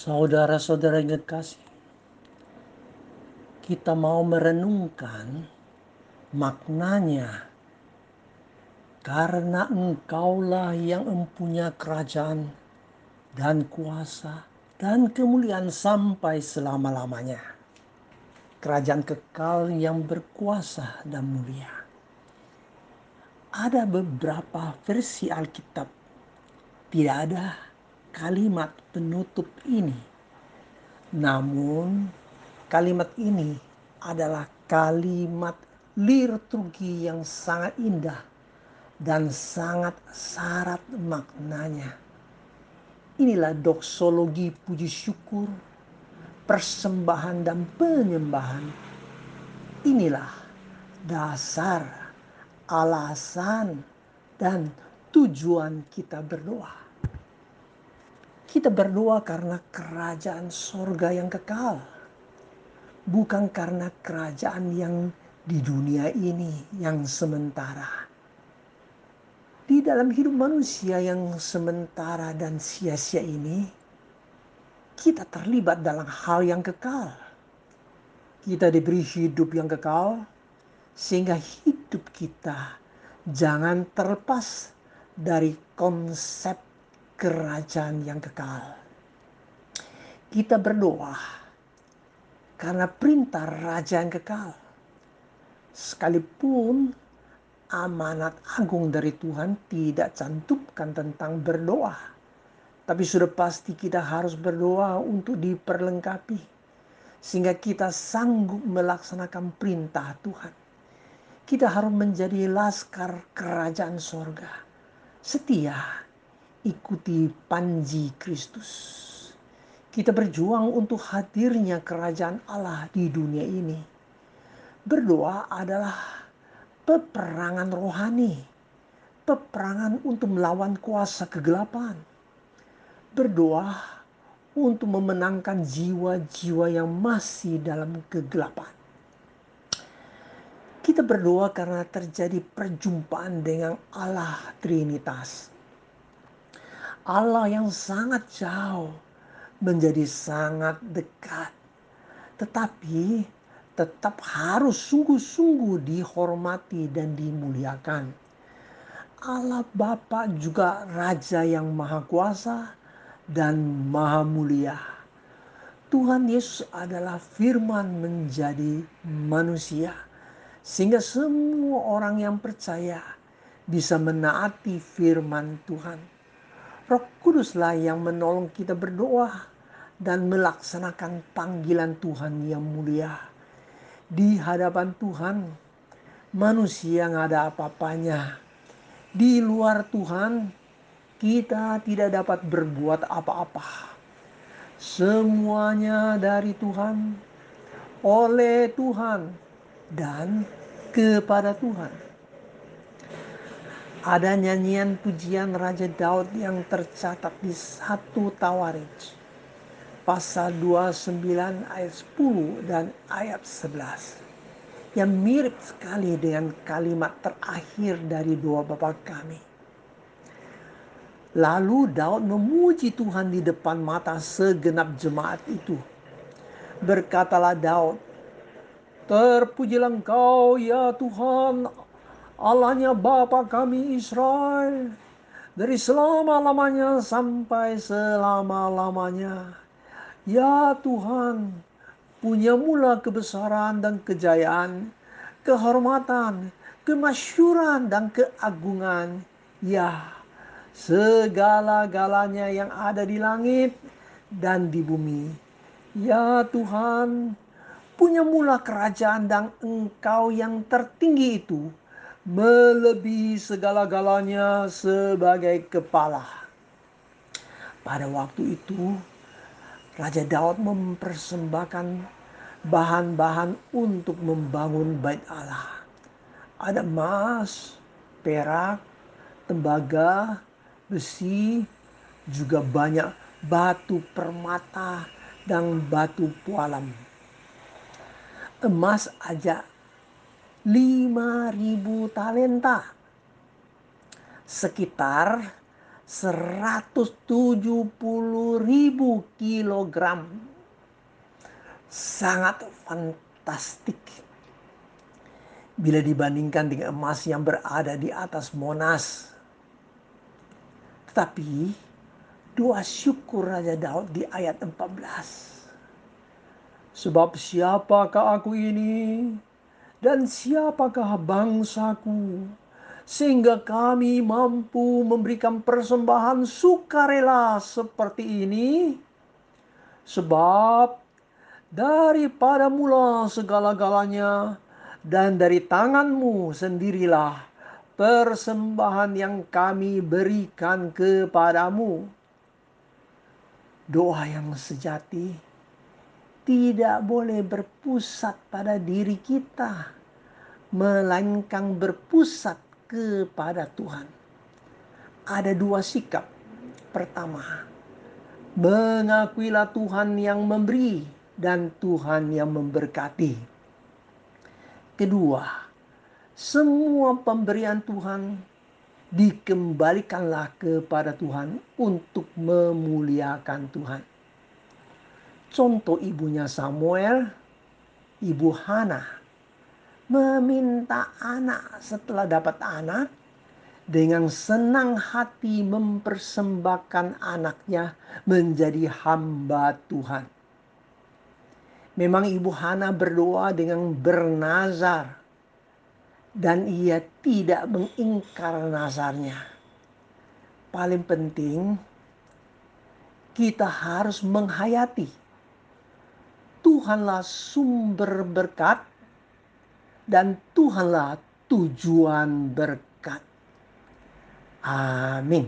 Saudara-saudara yang kekasih, kita mau merenungkan maknanya karena engkaulah yang mempunyai kerajaan dan kuasa dan kemuliaan sampai selama-lamanya. Kerajaan kekal yang berkuasa dan mulia. Ada beberapa versi Alkitab tidak ada kalimat penutup ini. Namun kalimat ini adalah kalimat liturgi yang sangat indah dan sangat syarat maknanya. Inilah doksologi puji syukur, persembahan dan penyembahan. Inilah dasar, alasan, dan tujuan kita berdoa. Kita berdoa karena kerajaan sorga yang kekal. Bukan karena kerajaan yang di dunia ini yang sementara. Di dalam hidup manusia yang sementara dan sia-sia ini, kita terlibat dalam hal yang kekal. Kita diberi hidup yang kekal, sehingga hidup kita jangan terlepas dari konsep kerajaan yang kekal. Kita berdoa karena perintah raja yang kekal. Sekalipun amanat agung dari Tuhan tidak cantumkan tentang berdoa. Tapi sudah pasti kita harus berdoa untuk diperlengkapi. Sehingga kita sanggup melaksanakan perintah Tuhan. Kita harus menjadi laskar kerajaan sorga. Setia ikuti panji Kristus. Kita berjuang untuk hadirnya kerajaan Allah di dunia ini. Berdoa adalah peperangan rohani, peperangan untuk melawan kuasa kegelapan. Berdoa untuk memenangkan jiwa-jiwa yang masih dalam kegelapan. Kita berdoa karena terjadi perjumpaan dengan Allah Trinitas Allah yang sangat jauh menjadi sangat dekat. Tetapi tetap harus sungguh-sungguh dihormati dan dimuliakan. Allah Bapa juga Raja yang Maha Kuasa dan Maha Mulia. Tuhan Yesus adalah firman menjadi manusia. Sehingga semua orang yang percaya bisa menaati firman Tuhan Roh Kuduslah yang menolong kita berdoa dan melaksanakan panggilan Tuhan yang mulia. Di hadapan Tuhan, manusia nggak ada apa-apanya. Di luar Tuhan, kita tidak dapat berbuat apa-apa. Semuanya dari Tuhan, oleh Tuhan, dan kepada Tuhan ada nyanyian pujian Raja Daud yang tercatat di satu Tawarij pasal 29 ayat 10 dan ayat 11 yang mirip sekali dengan kalimat terakhir dari doa Bapa kami. Lalu Daud memuji Tuhan di depan mata segenap jemaat itu. Berkatalah Daud, Terpujilah engkau ya Tuhan Allahnya Bapa kami Israel dari selama-lamanya sampai selama-lamanya. Ya Tuhan, punya mula kebesaran dan kejayaan, kehormatan, kemasyuran dan keagungan. Ya, segala-galanya yang ada di langit dan di bumi. Ya Tuhan, punya mula kerajaan dan engkau yang tertinggi itu melebihi segala-galanya sebagai kepala. Pada waktu itu, Raja Daud mempersembahkan bahan-bahan untuk membangun bait Allah. Ada emas, perak, tembaga, besi, juga banyak batu permata dan batu pualam. Emas aja 5000 talenta. Sekitar 170 ribu kilogram. Sangat fantastik. Bila dibandingkan dengan emas yang berada di atas Monas. Tetapi doa syukur Raja Daud di ayat 14. Sebab siapakah aku ini dan siapakah bangsaku? Sehingga kami mampu memberikan persembahan sukarela seperti ini. Sebab daripada mula segala-galanya dan dari tanganmu sendirilah persembahan yang kami berikan kepadamu. Doa yang sejati tidak boleh berpusat pada diri kita melainkan berpusat kepada Tuhan. Ada dua sikap. Pertama, mengakuilah Tuhan yang memberi dan Tuhan yang memberkati. Kedua, semua pemberian Tuhan dikembalikanlah kepada Tuhan untuk memuliakan Tuhan. Contoh ibunya Samuel, ibu Hana meminta anak setelah dapat anak dengan senang hati mempersembahkan anaknya menjadi hamba Tuhan. Memang Ibu Hana berdoa dengan bernazar dan ia tidak mengingkar nazarnya. Paling penting kita harus menghayati Tuhanlah sumber berkat dan Tuhanlah tujuan berkat. Amin.